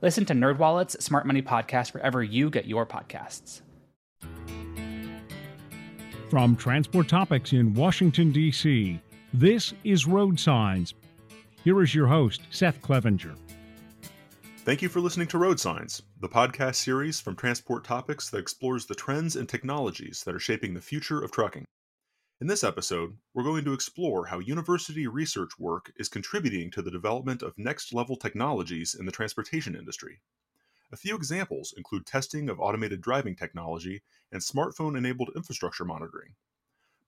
Listen to NerdWallet's Smart Money Podcast wherever you get your podcasts. From Transport Topics in Washington, D.C., this is Road Signs. Here is your host, Seth Clevenger. Thank you for listening to Road Signs, the podcast series from Transport Topics that explores the trends and technologies that are shaping the future of trucking. In this episode, we're going to explore how university research work is contributing to the development of next level technologies in the transportation industry. A few examples include testing of automated driving technology and smartphone enabled infrastructure monitoring.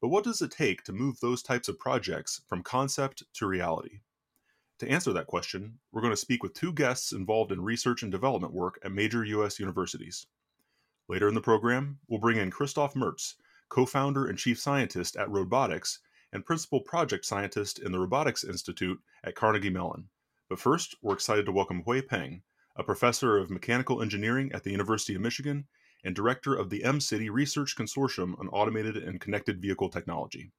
But what does it take to move those types of projects from concept to reality? To answer that question, we're going to speak with two guests involved in research and development work at major U.S. universities. Later in the program, we'll bring in Christoph Mertz, co founder and chief scientist at RoadBotics, and principal project scientist in the Robotics Institute at Carnegie Mellon. But first, we're excited to welcome Huei Peng, a professor of mechanical engineering at the University of Michigan and director of the M-City Research Consortium on Automated and Connected Vehicle Technology.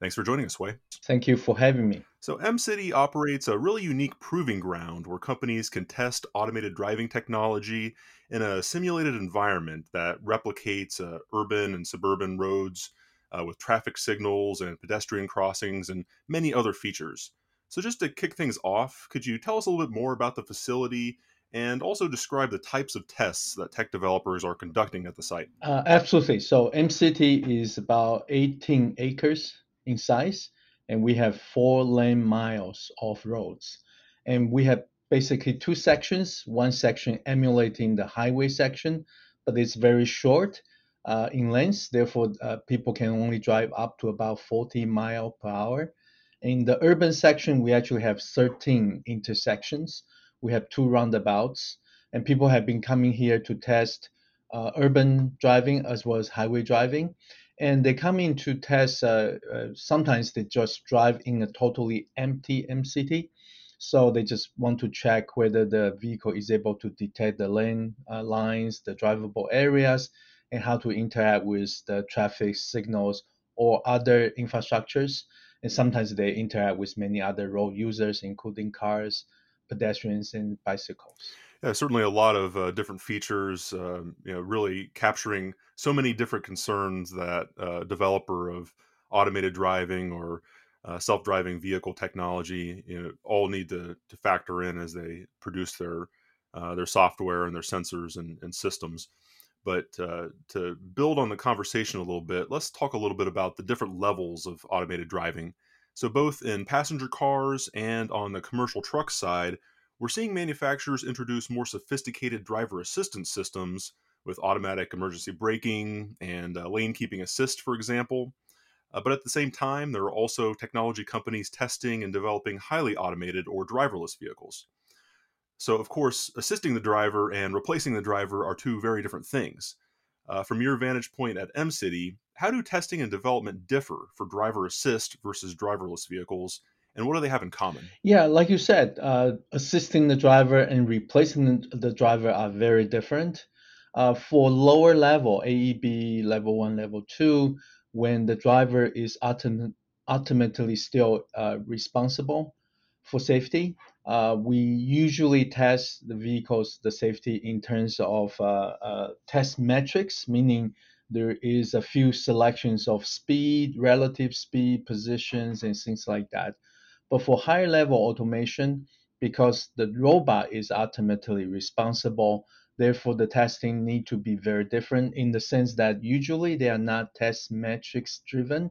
Thanks for joining us, Huei. Thank you for having me. So, M-City operates a really unique proving ground where companies can test automated driving technology in a simulated environment that replicates uh, urban and suburban roads uh, with traffic signals and pedestrian crossings and many other features. So, just to kick things off, could you tell us a little bit more about the facility and also describe the types of tests that tech developers are conducting at the site? Uh, absolutely. So, M-City is about 18 acres in size, and we have four lane miles of roads. And we have basically two sections one section emulating the highway section, but it's very short. Uh, in length, therefore, uh, people can only drive up to about 40 mile per hour. In the urban section, we actually have 13 intersections we have two roundabouts, and people have been coming here to test uh, urban driving as well as highway driving. And they come in to test, uh, uh, sometimes they just drive in a totally empty M-City. So they just want to check whether the vehicle is able to detect the lane uh, lines, the drivable areas, and how to interact with the traffic signals or other infrastructures. And sometimes they interact with many other road users, including cars, pedestrians and bicycles. Yeah, certainly a lot of uh, different features. Uh, you know, really capturing so many different concerns that uh, developer of automated driving or uh, self-driving vehicle technology, you know, all need to, to factor in as they produce their uh, their software and their sensors and, and systems. But uh, to build on the conversation a little bit, let's talk a little bit about the different levels of automated driving so, both in passenger cars and on the commercial truck side, we're seeing manufacturers introduce more sophisticated driver assistance systems with automatic emergency braking and uh, lane keeping assist, for example. Uh, but at the same time, there are also technology companies testing and developing highly automated or driverless vehicles. So, of course, assisting the driver and replacing the driver are two very different things. Uh, from your vantage point at M-City, how do testing and development differ for driver assist versus driverless vehicles? And what do they have in common? Yeah, like you said, uh, assisting the driver and replacing the driver are very different. Uh, for lower level, AEB, level one, level two, when the driver is ultim- ultimately still uh, responsible for safety, uh, we usually test the vehicles, the safety in terms of uh, uh, test metrics, meaning there is a few selections of speed, relative speed, positions, and things like that. But for higher level automation, because the robot is ultimately responsible, therefore the testing need to be very different in the sense that usually they are not test metrics driven.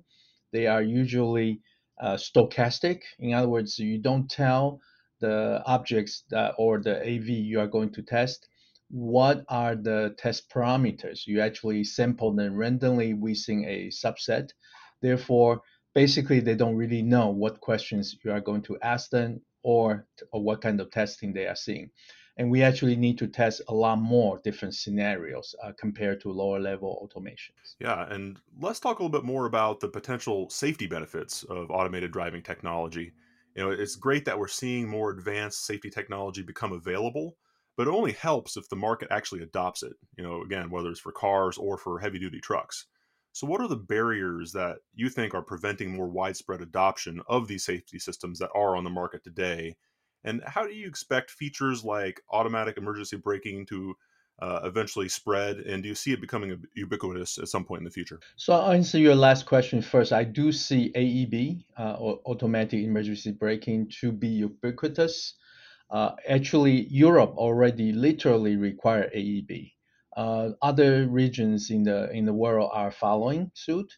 They are usually uh, stochastic. In other words, you don't tell the objects that, or the AV you are going to test, what are the test parameters? You actually sample them randomly within a subset. Therefore, basically, they don't really know what questions you are going to ask them or, or what kind of testing they are seeing. and we actually need to test a lot more different scenarios uh, compared to lower level automations. Yeah, and let's talk a little bit more about the potential safety benefits of automated driving technology. You know, it's great that we're seeing more advanced safety technology become available, but it only helps if the market actually adopts it. You know, again, whether it's for cars or for heavy duty trucks. So, what are the barriers that you think are preventing more widespread adoption of these safety systems that are on the market today? And how do you expect features like automatic emergency braking to uh, eventually spread? And do you see it becoming ubiquitous at some point in the future? So I'll answer your last question first. I do see AEB, uh, or automatic emergency braking, to be ubiquitous. Uh, actually, Europe already literally require AEB. Uh, other regions in the in the world are following suit.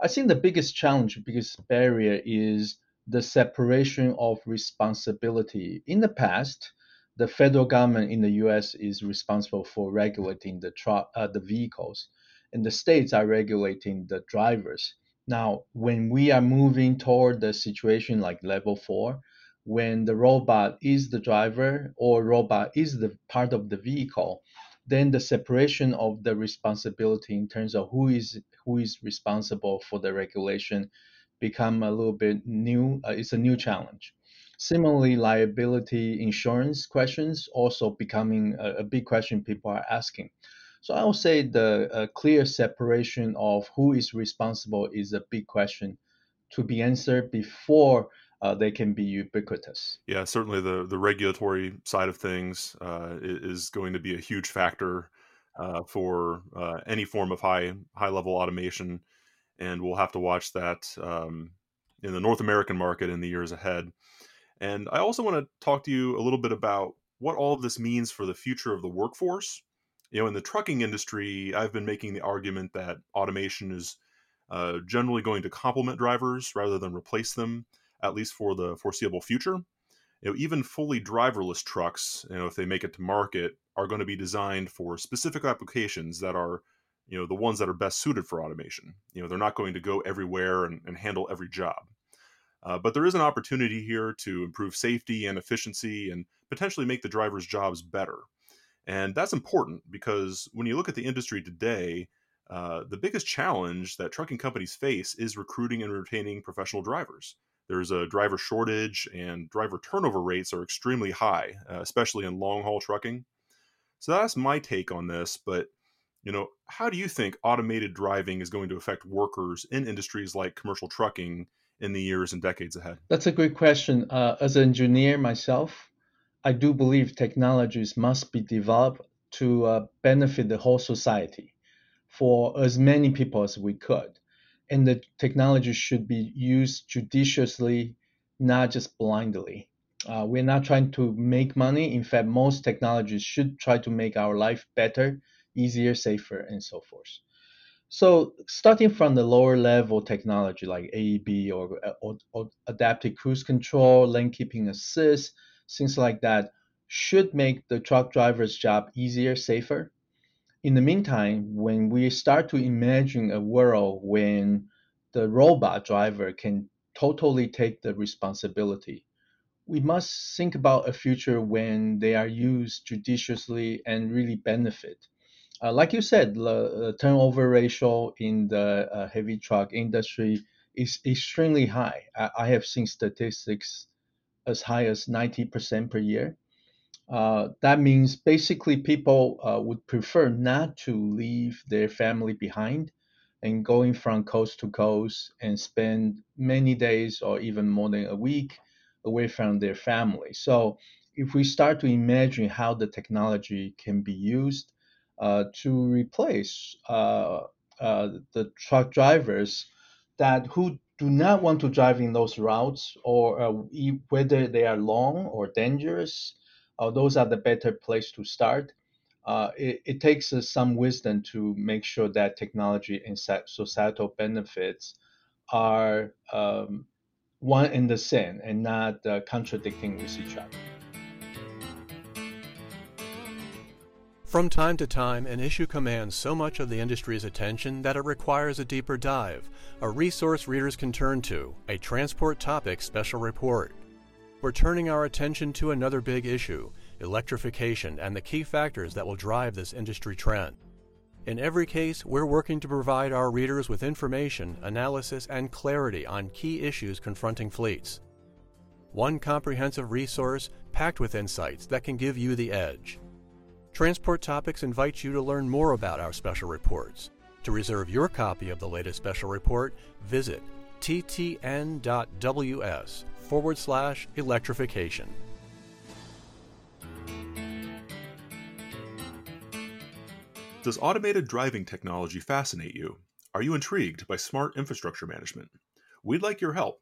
I think the biggest challenge, biggest barrier is the separation of responsibility. In the past, the federal government in the U.S. is responsible for regulating the truck, uh, the vehicles, and the states are regulating the drivers. Now, when we are moving toward the situation like level four, when the robot is the driver or robot is the part of the vehicle, then the separation of the responsibility in terms of who is who is responsible for the regulation become a little bit new. Uh, it's a new challenge. Similarly, liability insurance questions also becoming a, a big question people are asking. So I would say the uh, clear separation of who is responsible is a big question to be answered before uh, they can be ubiquitous. Yeah, certainly the the regulatory side of things uh, is going to be a huge factor uh, for uh, any form of high high level automation and we'll have to watch that um, in the North American market in the years ahead. And I also want to talk to you a little bit about what all of this means for the future of the workforce. You know, in the trucking industry, I've been making the argument that automation is uh, generally going to complement drivers rather than replace them, at least for the foreseeable future. You know, even fully driverless trucks, you know, if they make it to market, are going to be designed for specific applications that are you know the ones that are best suited for automation. You know they're not going to go everywhere and, and handle every job. Uh, but there is an opportunity here to improve safety and efficiency and potentially make the drivers jobs better. And that's important because when you look at the industry today uh, the biggest challenge that trucking companies face is recruiting and retaining professional drivers there's a driver shortage and driver turnover rates are extremely high uh, especially in long haul trucking so that's my take on this but you know, how do you think automated driving is going to affect workers in industries like commercial trucking in the years and decades ahead? That's a great question. Uh, as an engineer myself, I do believe technologies must be developed to uh, benefit the whole society for as many people as we could. And the technology should be used judiciously, not just blindly. Uh, we're not trying to make money. In fact, most technologies should try to make our life better easier, safer, and so forth. So starting from the lower level technology like AEB or, or, or, adaptive cruise control, lane keeping assist, things like that should make the truck driver's job easier, safer. In the meantime, when we start to imagine a world when the robot driver can totally take the responsibility, we must think about a future when they are used judiciously and really benefit uh, like you said, the turnover ratio in the uh, heavy truck industry is extremely high. I, I, have seen statistics as high as 90% per year. Uh, that means basically people uh, would prefer not to leave their family behind and going from coast to coast and spend many days or even more than a week away from their family. So if we start to imagine how the technology can be used, uh, to replace uh, uh, the truck drivers that who do not want to drive in those routes or whether they are long or dangerous. Those are the better place to start. Uh, it, it, takes uh, some wisdom to make sure that technology and societal benefits are um, one and the same and not uh, contradicting with each other. From time to time, an issue commands so much of the industry's attention that it requires a deeper dive, a resource readers can turn to, a Transport Topics special report. We're turning our attention to another big issue electrification, and the key factors that will drive this industry trend. In every case, we're working to provide our readers with information, analysis, and clarity on key issues confronting fleets. One comprehensive resource packed with insights that can give you the edge. Transport Topics invites you to learn more about our special reports. To reserve your copy of the latest special report, visit ttn.ws forward slash electrification. Does automated driving technology fascinate you? Are you intrigued by smart infrastructure management? We'd like your help.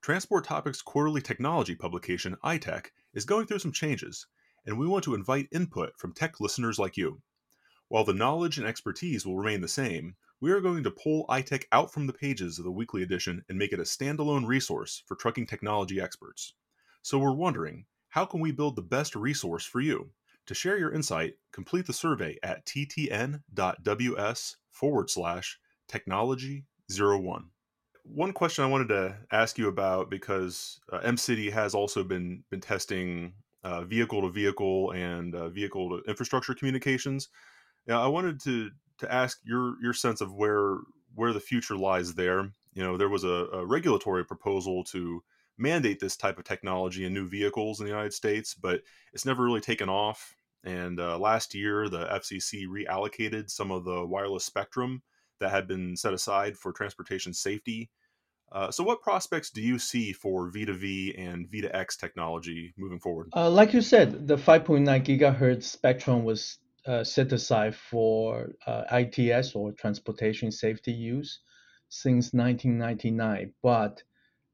Transport Topics quarterly technology publication, iTech, is going through some changes, and we want to invite input from tech listeners like you. While the knowledge and expertise will remain the same, we are going to pull iTech out from the pages of the weekly edition and make it a standalone resource for trucking technology experts. So we're wondering, how can we build the best resource for you? To share your insight, complete the survey at ttn.ws forward slash technology 01. One question I wanted to ask you about because uh, MCity has also been been testing vehicle to vehicle and uh, vehicle to infrastructure communications. Now, I wanted to to ask your your sense of where where the future lies there. You know, there was a, a regulatory proposal to mandate this type of technology in new vehicles in the United States, but it's never really taken off. And uh, last year, the FCC reallocated some of the wireless spectrum that had been set aside for transportation safety. Uh, so, what prospects do you see for V2V and V2X technology moving forward? Uh, like you said, the 5.9 gigahertz spectrum was uh, set aside for uh, ITS or transportation safety use since 1999. But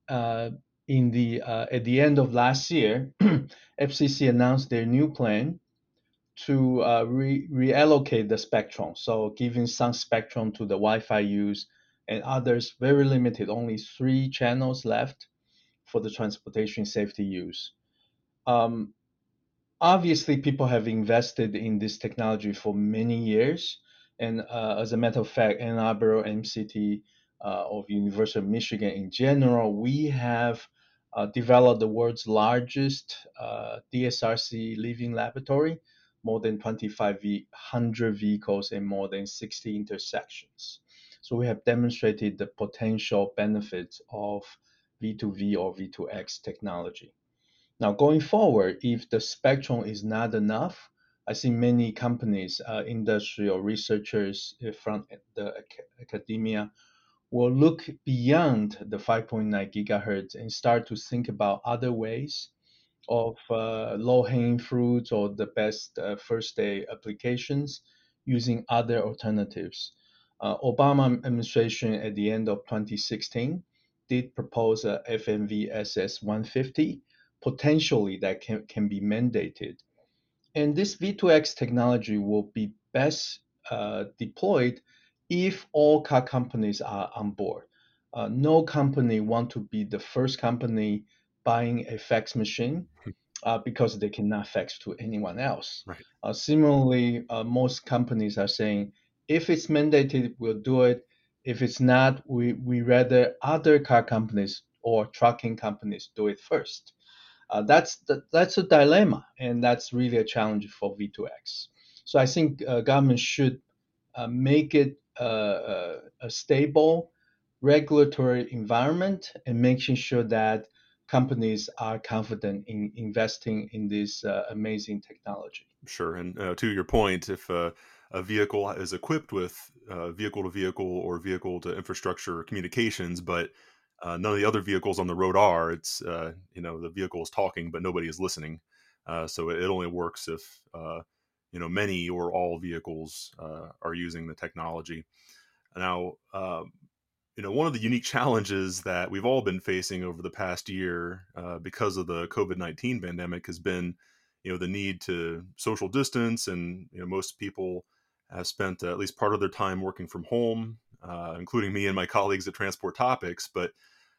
uh, in the uh, at the end of last year, FCC announced their new plan to uh, re- reallocate the spectrum. So giving some spectrum to the Wi-Fi use and others very limited, only three channels left for the transportation safety use. Um, obviously, people have invested in this technology for many years. And uh, as a matter of fact, Ann Arbor MCity uh, of University of Michigan in general, we have uh, developed the world's largest uh, DSRC living laboratory more than 2,500 vehicles and more than 60 intersections. So we have demonstrated the potential benefits of V2V or V2X technology. Now, going forward, if the spectrum is not enough, I see many companies, uh, industrial researchers uh, from the academia will look beyond the 5.9 gigahertz and start to think about other ways of uh, low-hanging fruits or the best uh, first day applications using other alternatives. Uh, Obama administration at the end of 2016 did propose a FMVSS 150, potentially that can, can be mandated. And this V2X technology will be best uh, deployed if all car companies are on board. Uh, no company want to be the first company buying a fax machine hmm. uh, because they cannot fax to anyone else. Right. Uh, similarly, uh, most companies are saying if it's mandated, we'll do it. If it's not, we, we rather other car companies or trucking companies do it first. Uh, that's the, that's a dilemma, and that's really a challenge for V2X. So I think uh, government should uh, make it a stable regulatory environment and making sure that companies are confident in investing in this uh, amazing technology. Sure, and uh, to your point, if uh, a vehicle is equipped with vehicle to vehicle or vehicle to infrastructure communications, but uh, none of the other vehicles on the road are. It's uh, you know the vehicle is talking, but nobody is listening. Uh, so it, only works if you know many or all vehicles are using the technology. Now, um, you know, one of the unique challenges that we've all been facing over the past year uh, because of the COVID 19 pandemic has been, you know, the need to social distance. And, you know, most people have spent uh, at least part of their time working from home, uh, including me and my colleagues at Transport Topics. But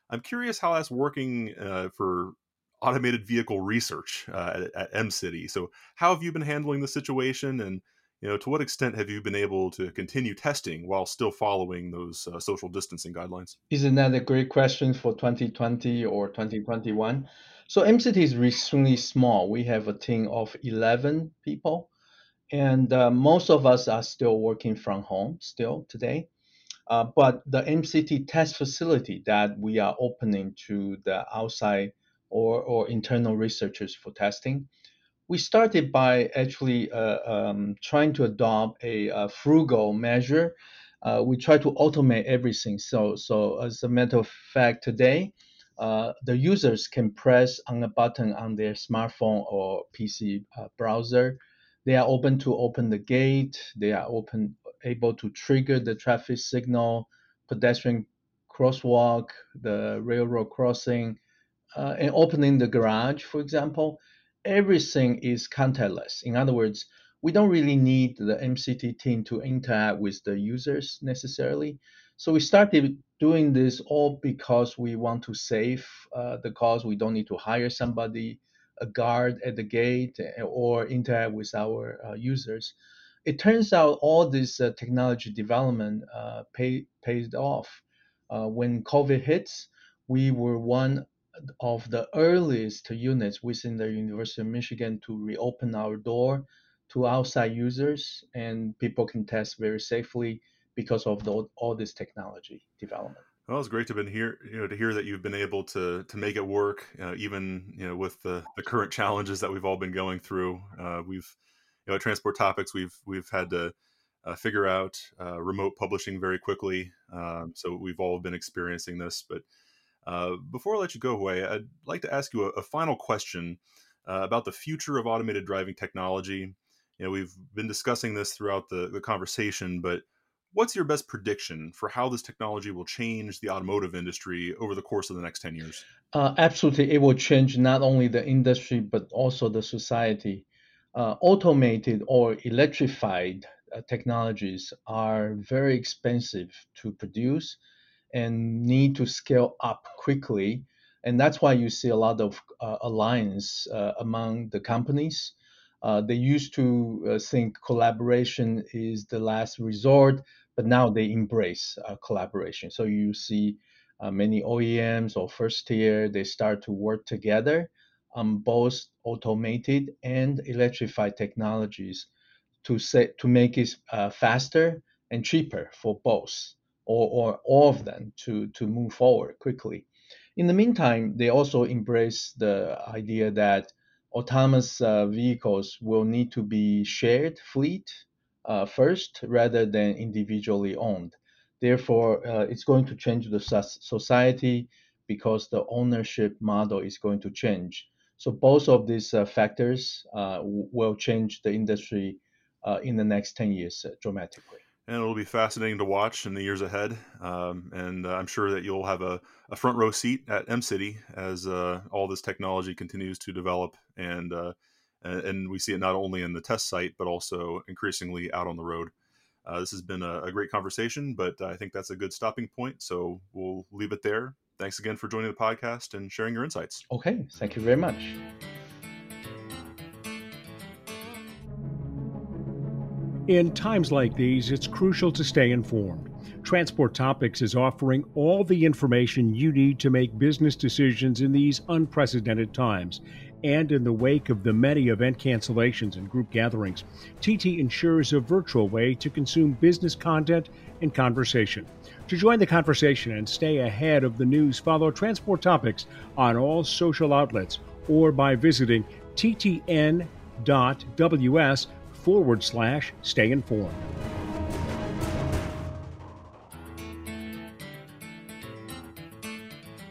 I'm curious how that's working uh, for automated vehicle research uh, at, at MCity. So, how have you been handling the situation? And, you know to what extent have you been able to continue testing while still following those uh, social distancing guidelines isn't that a great question for 2020 or 2021 So MCity is extremely small. We have a team of 11 people, and uh, most of us are still working from home still today. Uh, but the MCity test facility that we are opening to the outside or, or internal researchers for testing, we started by actually uh, um, trying to adopt a, a frugal measure. Uh, we try to automate everything. So, so as a matter of fact, today uh, the users can press on a button on their smartphone or PC uh, browser. They are open to open the gate. They are open able to trigger the traffic signal, pedestrian crosswalk, the railroad crossing, uh, and opening the garage, for example. Everything is contactless. In other words, we don't really need the MCity team to interact with the users necessarily. So we started doing this all because we want to save uh, the cost. We don't need to hire somebody, a guard at the gate, or interact with our uh, users. It turns out all this uh, technology development uh, pay, paid off. Uh, when COVID hits, we were one of the earliest units within the University of Michigan to reopen our door to outside users, and people can test very safely because of the, all this technology development. Well, it's great to been here, you know, to hear that you've been able to to make it work, uh, even you know with the the current challenges that we've all been going through. Uh, we've, know, at Transport Topics, we've we've had to uh, figure out uh, remote publishing very quickly. Um, so we've all been experiencing this. But uh, before I let you go, Huei, I'd like to ask you a, a final question uh, about the future of automated driving technology. You know, we've been discussing this throughout the the conversation, but what's your best prediction for how this technology will change the automotive industry over the course of the next 10 years? Uh, absolutely. It will change not only the industry, but also the society. Uh, automated or electrified uh, technologies are very expensive to produce and need to scale up quickly. And that's why you see a lot of uh, alliance uh, among the companies. Uh, they used to think collaboration is the last resort but now they embrace uh, collaboration. So you see uh, many OEMs or first tier, they start to work together on both automated and electrified technologies to say, to make it uh, faster and cheaper for both or, or all of them to, to move forward quickly. In the meantime, they also embrace the idea that autonomous uh, vehicles will need to be shared fleet uh, first rather than individually owned. Therefore, uh, it's going to change the society because the ownership model is going to change. So both of these uh, factors uh, will change the industry uh, in the next 10 years uh, dramatically. And it'll be fascinating to watch in the years ahead. Um, and I'm sure that you'll have a, a, front row seat at MCity as all this technology continues to develop and and we see it not only in the test site but also increasingly out on the road. Uh, this has been a, a, great conversation, but I think that's a good stopping point. So we'll leave it there. Thanks again for joining the podcast and sharing your insights. Okay, thank you very much. In times like these, it's crucial to stay informed. Transport Topics is offering all the information you need to make business decisions in these unprecedented times. And in the wake of the many event cancellations and group gatherings, TT ensures a virtual way to consume business content and conversation. To join the conversation and stay ahead of the news, follow Transport Topics on all social outlets or by visiting ttn.ws forward slash stay informed.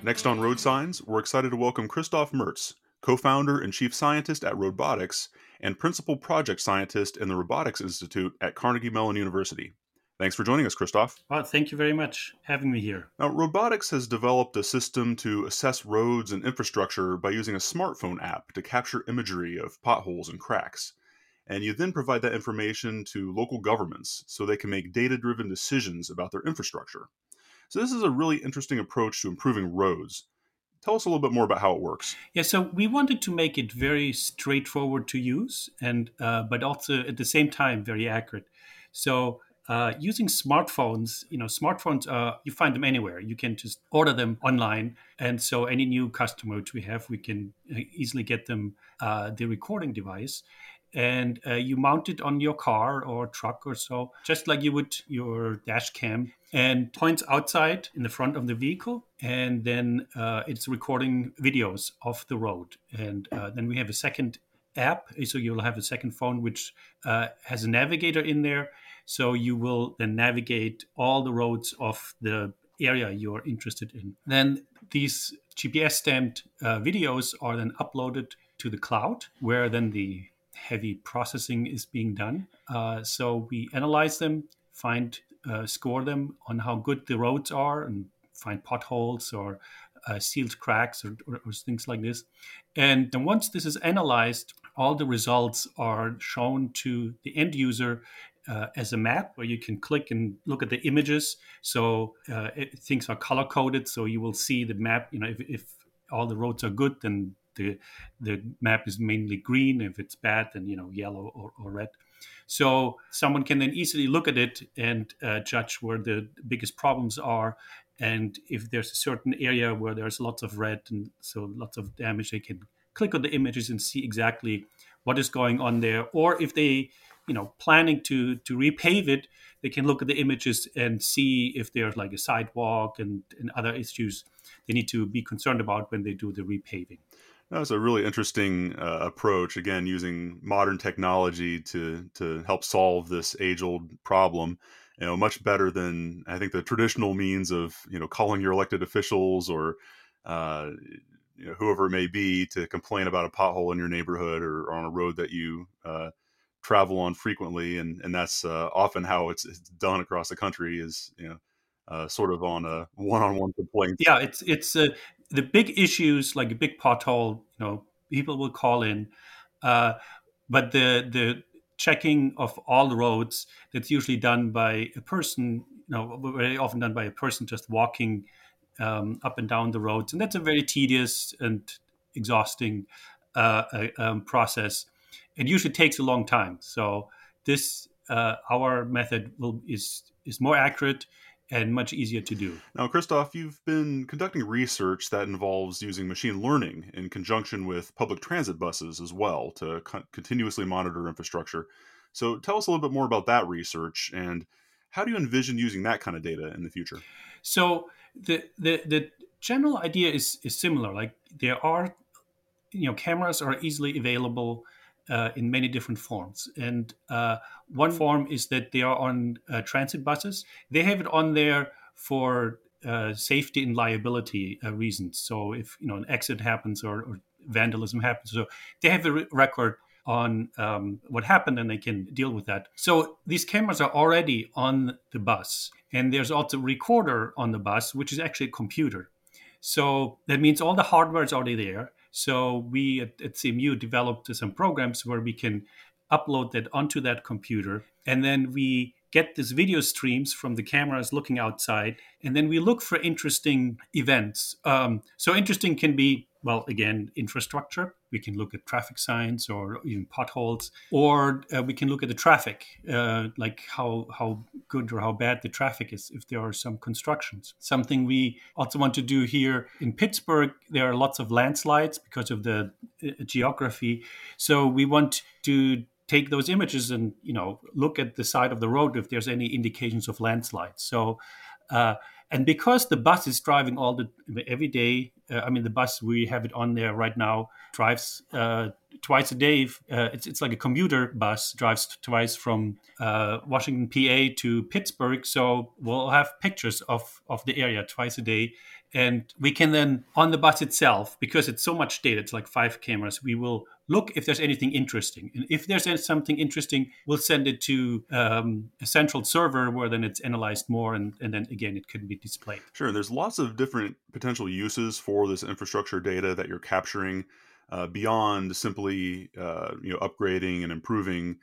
Next on Road Signs, we're excited to welcome Christoph Mertz, co founder and chief scientist at RoadBotics and principal project scientist in the Robotics Institute at Carnegie Mellon University. Thanks for joining us, Christoph. Well, thank you very much having me here. Now, RoadBotics has developed a system to assess roads and infrastructure by using a smartphone app to capture imagery of potholes and cracks. And you then provide that information to local governments so they can make data driven decisions about their infrastructure. So this is a really interesting approach to improving roads. Tell us a little bit more about how it works. Yeah, so we wanted to make it very straightforward to use, and uh, but also at the same time very accurate. So uh, using smartphones, you know, smartphones, uh, you find them anywhere. You can just order them online. And so any new customer which we have, we can uh, easily get them uh, the recording device and uh, you mount it on your car or truck or so, just like you would your dash cam, and points outside in the front of the vehicle, and then it's recording videos of the road. And then we have a second app, so you'll have a second phone which uh, has a navigator in there, so you will then navigate all the roads of the area you're interested in. Then these GPS stamped uh, videos are then uploaded to the cloud, where then the heavy processing is being done. Uh, so we analyze them, find, uh, score them on how good the roads are, and find potholes or uh, sealed cracks or, or, or, things like this. And then once this is analyzed, all the results are shown to the end user uh, as a map where you can click and look at the images. So uh, it, things are color coded, so you will see the map. You know, if, if all the roads are good, then the the map is mainly green. If it's bad, then you know yellow or, or red. So someone can then easily look at it and uh, judge where the biggest problems are, and if there's a certain area where there's lots of red and so lots of damage, they can click on the images and see exactly what is going on there. Or if they, you know, planning to to repave it, they can look at the images and see if there's like a sidewalk and, and other issues they need to be concerned about when they do the repaving. That's a really interesting uh, approach. Again, using modern technology to to help solve this age old problem. You know, much better than I think the traditional means of you know calling your elected officials or uh, you know, whoever it may be to complain about a pothole in your neighborhood or, or on a road that you uh, travel on frequently, and and that's uh, often how it's, it's, done across the country. Is you know. Uh, sort of on a one-on-one complaint. Yeah, it's it's uh, the big issues like a big pothole, you know, people will call in, uh, but the the checking of all the roads that's usually done by a person, you know, very often done by a person just walking um, up and down the roads, and that's a very tedious and exhausting uh, um, process. It usually takes a long time. So this uh, our method will is is more accurate and much easier to do. Now, Christoph, you've been conducting research that involves using machine learning in conjunction with public transit buses as well to co- continuously monitor infrastructure. So, tell us a little bit more about that research and how do you envision using that kind of data in the future? So, the the, the general idea is is similar. Like there are, you know, cameras are easily available uh, in many different forms. And uh, one form is that they are on uh, transit buses. They have it on there for uh, safety and liability uh, reasons. So if you know an accident happens or, or vandalism happens, so they have a re- record on um, what happened and they can deal with that. So these cameras are already on the bus, and there's also a recorder on the bus, which is actually a computer. So that means all the hardware is already there so we at, at CMU developed some programs where we can upload that onto that computer, and then we get these video streams from the cameras looking outside, and then we look for interesting events. Um, so interesting can be well, again, infrastructure. We can look at traffic signs or even potholes, or uh, we can look at the traffic, uh, like how how good or how bad the traffic is if there are some constructions. Something we also want to do here in Pittsburgh. There are lots of landslides because of the uh, geography, so we want to take those images and you know look at the side of the road if there's any indications of landslides. So. Uh, and because the bus is driving all the every day, I mean, the bus we have it on there right now drives uh, twice a day. Uh, it's it's like a commuter bus drives twice from uh, Washington, PA to Pittsburgh. So we'll have pictures of of the area twice a day, and we can then on the bus itself because it's so much data. It's like five cameras. We will look if there's anything interesting. And if there's something interesting, we'll send it to um, a central server where then it's analyzed more and, and then again it can be displayed. Sure. There's lots of different potential uses for this infrastructure data that you're capturing uh, beyond simply uh, you know upgrading and improving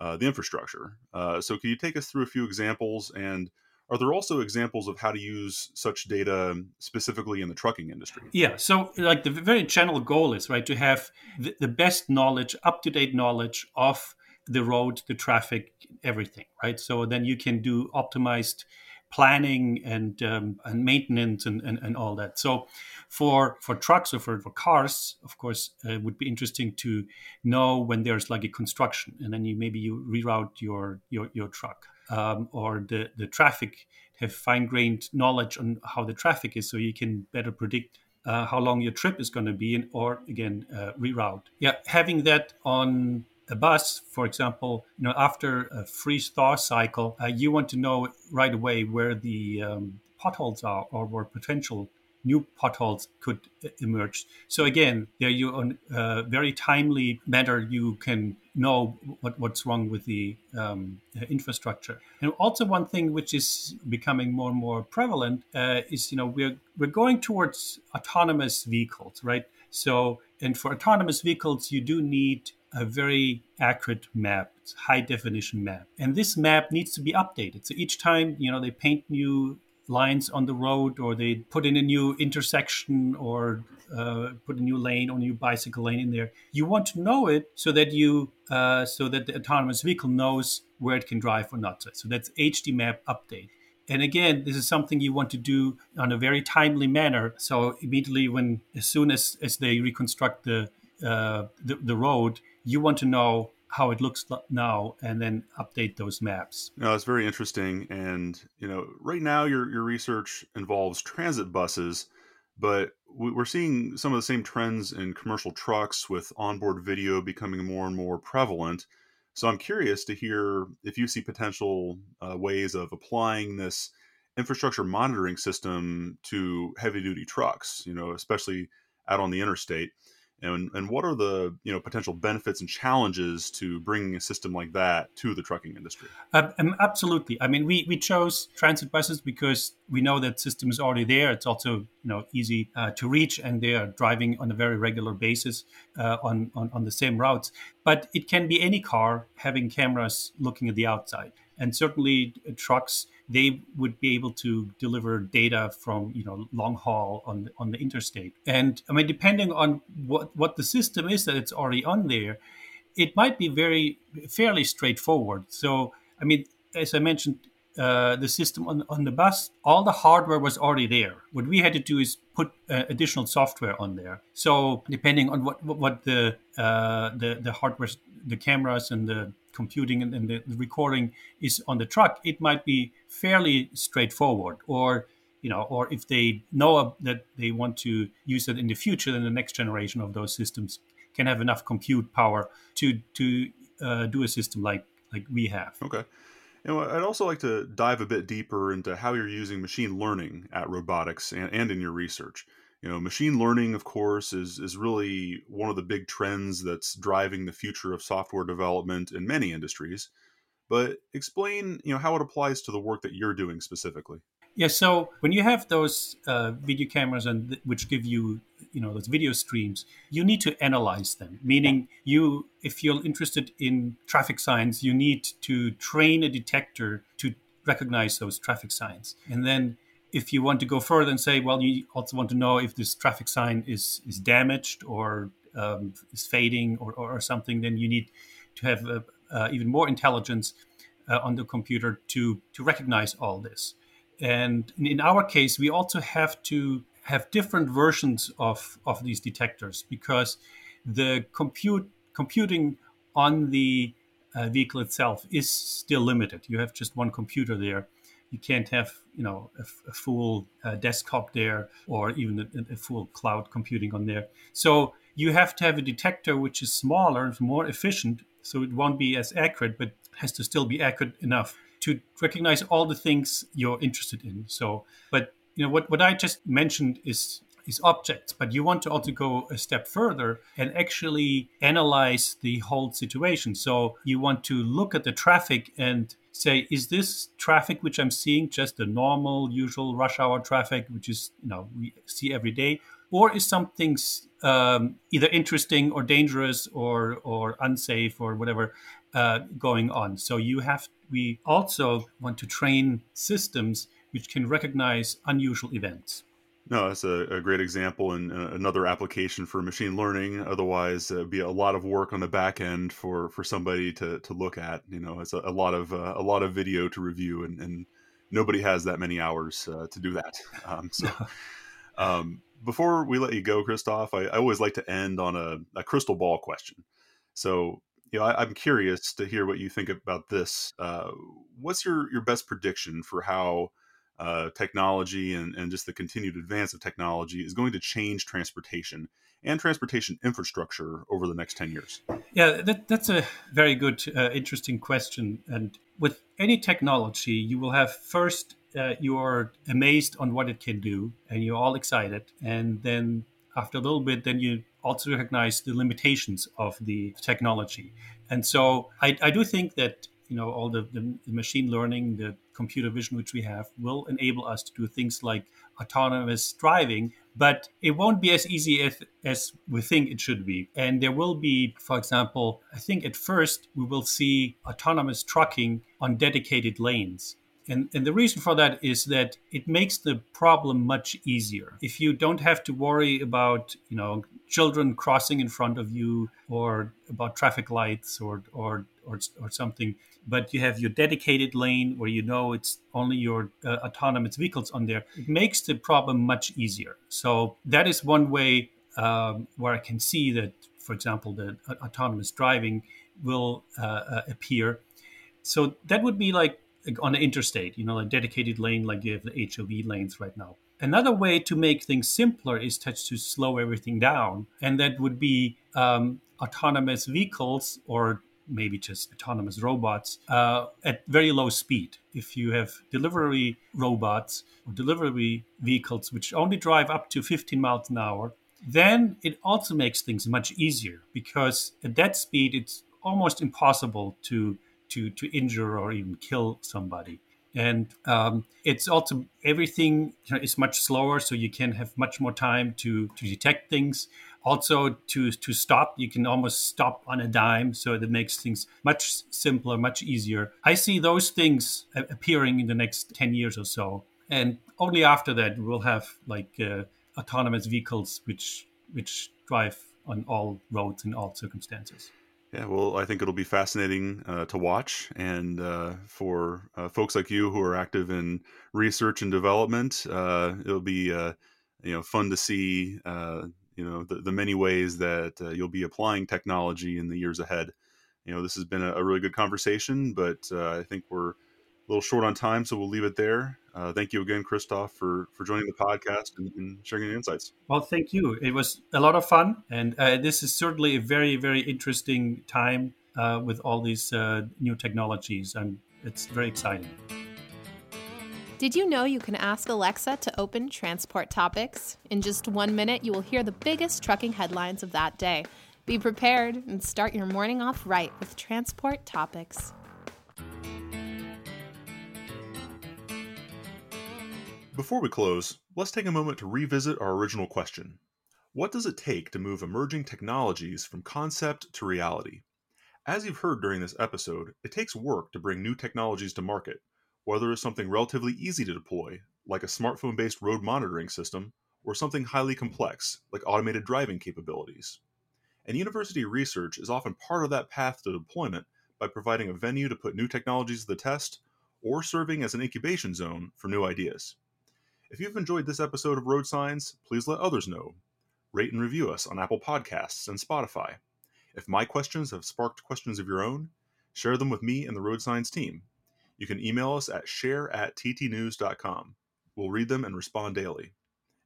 uh, the infrastructure. Uh, so can you take us through a few examples and are there also examples of how to use such data specifically in the trucking industry? Yeah. So, like the very general goal is right to have the, the best knowledge, up to date knowledge of the road, the traffic, everything, right? So then you can do optimized planning and um, and maintenance and, and, and all that. So for for trucks or for, for cars, of course, uh, it would be interesting to know when there's like a construction, and then you maybe you reroute your your, your truck um, or the the traffic. Have fine grained knowledge on how the traffic is, so you can better predict uh, how long your trip is going to be, and or again uh, reroute. Yeah, having that on a bus, for example, you know, after a freeze thaw cycle, uh, you want to know right away where the um, potholes are or where potential new potholes could emerge. So again, there you on a very timely manner you can know what, what's wrong with the um, infrastructure. And also one thing which is becoming more and more prevalent uh, is you know we're we're going towards autonomous vehicles, right? So and for autonomous vehicles you do need a very accurate map, high definition map. And this map needs to be updated. So each time, you know, they paint new lines on the road or they put in a new intersection or uh, put a new lane or new bicycle lane in there. You want to know it so that you uh, so that the autonomous vehicle knows where it can drive or not. So that's hd map update. And again this is something you want to do on a very timely manner. So immediately when as soon as as they reconstruct the uh, the, the road you want to know how it looks now and then update those maps. No, it's very interesting. And, you know, right now your, your research involves transit buses, but we're seeing some of the same trends in commercial trucks with onboard video becoming more and more prevalent. So I'm curious to hear if you see potential uh, ways of applying this infrastructure monitoring system to heavy duty trucks, you know, especially out on the interstate and and what are the you know potential benefits and challenges to bringing a system like that to the trucking industry? Uh, absolutely. I mean we we chose transit buses because we know that system is already there. It's also you know easy uh, to reach and they are driving on a very regular basis uh, on, on on the same routes. But it can be any car having cameras looking at the outside. And certainly uh, trucks they would be able to deliver data from you know long haul on the, on the interstate. And I mean, depending on what what the system is that it's already on there, it might be very fairly straightforward. So I mean, as I mentioned. Uh, the system on, on the bus, all the hardware was already there. What we had to do is put uh, additional software on there. So depending on what what, the, uh, the the hardware, the cameras and the computing and, and the, recording is on the truck, it might be fairly straightforward. Or you know, or if they know that they want to use it in the future, then the next generation of those systems can have enough compute power to to uh, do a system like like we have. Okay. And I'd also like to dive a bit deeper into how you're using machine learning at RoadBotics and, and in your research you know machine learning of course is is really one of the big trends that's driving the future of software development in many industries. But explain you know how it applies to the work that you're doing specifically. Yeah so when you have those uh, video cameras and th- which give you you know those video streams you need to analyze them. Meaning you if you're interested in traffic signs you need to train a detector to recognize those traffic signs. And then if you want to go further and say, well, you also want to know if this traffic sign is is damaged or um, is fading or, or, something, then you need to have uh, uh, even more intelligence uh, on the computer to to recognize all this. And in, in our case, we also have to have different versions of of these detectors because the compute computing on the uh, vehicle itself is still limited. You have just one computer there you can't have you know a, a full uh, desktop there or even a, a, full cloud computing on there. So you have to have a detector which is smaller and more efficient so it won't be as accurate but has to still be accurate enough to recognize all the things you're interested in. So but you know what, what i just mentioned is is objects but you want to also go a step further and actually analyze the whole situation. So you want to look at the traffic and say, is this traffic which I'm seeing just the normal, usual rush hour traffic, which is you know we see every day, or is something um, either interesting or dangerous or or unsafe or whatever uh, going on? So you have we also want to train systems which can recognize unusual events. No, that's a, a great example and uh, another application for machine learning. Otherwise, uh, be a lot of work on the back end for for somebody to to look at. You know, it's a, a lot of uh, a lot of video to review, and, and nobody has that many hours uh, to do that. Um, so, um, before we let you go, Christoph, I, I always like to end on a, a, crystal ball question. So, you know, I, am curious to hear what you think about this. Uh, what's your your best prediction for how uh, technology and, and just the continued advance of technology is going to change transportation and transportation infrastructure over the next 10 years? Yeah, that, that's a very good, uh, interesting question. And with any technology, you will have first, uh, you're amazed on what it can do and you're all excited. And then after a little bit, then you also recognize the limitations of the technology. And so I, I do think that you know all the, the, machine learning the computer vision which we have will enable us to do things like autonomous driving but it won't be as easy as, as we think it should be and there will be for example i think at first we will see autonomous trucking on dedicated lanes and, and the reason for that is that it makes the problem much easier. If you don't have to worry about, you know, children crossing in front of you or about traffic lights or, or, or, or something, but you have your dedicated lane where you know it's only your uh, autonomous vehicles on there, it makes the problem much easier. So that is one way um, where I can see that, for example, the uh, autonomous driving will uh, uh appear. So that would be like on the interstate, you know, a dedicated lane like you have the HOV lanes right now. Another way to make things simpler is to, to slow everything down, and that would be um, autonomous vehicles or maybe just autonomous robots uh, at very low speed. If you have delivery robots or delivery vehicles which only drive up to 15 miles an hour, then it also makes things much easier because at that speed it's almost impossible to to to injure or even kill somebody and um, it's also everything is much slower so you can have much more time to to detect things also to to stop you can almost stop on a dime so that makes things much simpler much easier. I see those things appearing in the next 10 years or so. And only after that we'll have like uh, autonomous vehicles which which drive on all roads in all circumstances. Yeah, well, I think it'll be fascinating uh, to watch, and uh, for uh, folks like you who are active in research and development, uh, it'll be uh, you know fun to see uh, you know the, the many ways that you'll be applying technology in the years ahead. You know, this has been a, a really good conversation, but I think we're a little short on time, so we'll leave it there. Uh, thank you again, Christoph, for for joining the podcast and, and, sharing your insights. Well, thank you. It was a lot of fun, and uh, this is certainly a very very interesting time uh, with all these uh, new technologies, and it's very exciting. Did you know you can ask Alexa to open transport topics? In just one minute, you will hear the biggest trucking headlines of that day. Be prepared and start your morning off right with transport topics. Before we close, let's take a moment to revisit our original question. What does it take to move emerging technologies from concept to reality? As you've heard during this episode, it takes work to bring new technologies to market, whether it's something relatively easy to deploy, like a smartphone based road monitoring system, or something highly complex, like automated driving capabilities. And university research is often part of that path to deployment by providing a venue to put new technologies to the test or serving as an incubation zone for new ideas. If you've enjoyed this episode of Road Signs, please let others know. Rate and review us on Apple Podcasts and Spotify. If my questions have sparked questions of your own, share them with me and the Road Signs team. You can email us at share at ttnews.com. We'll read them and respond daily.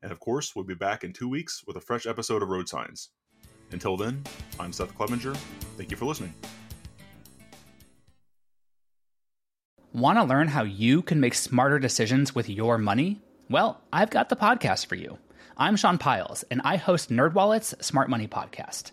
And of course, we'll be back in two weeks with a fresh episode of Road Signs. Until then, I'm Seth Clevenger. Thank you for listening. Want to learn how you can make smarter decisions with your money? Well, I've got the podcast for you. I'm Sean Pyles, and I host NerdWallet's Smart Money Podcast.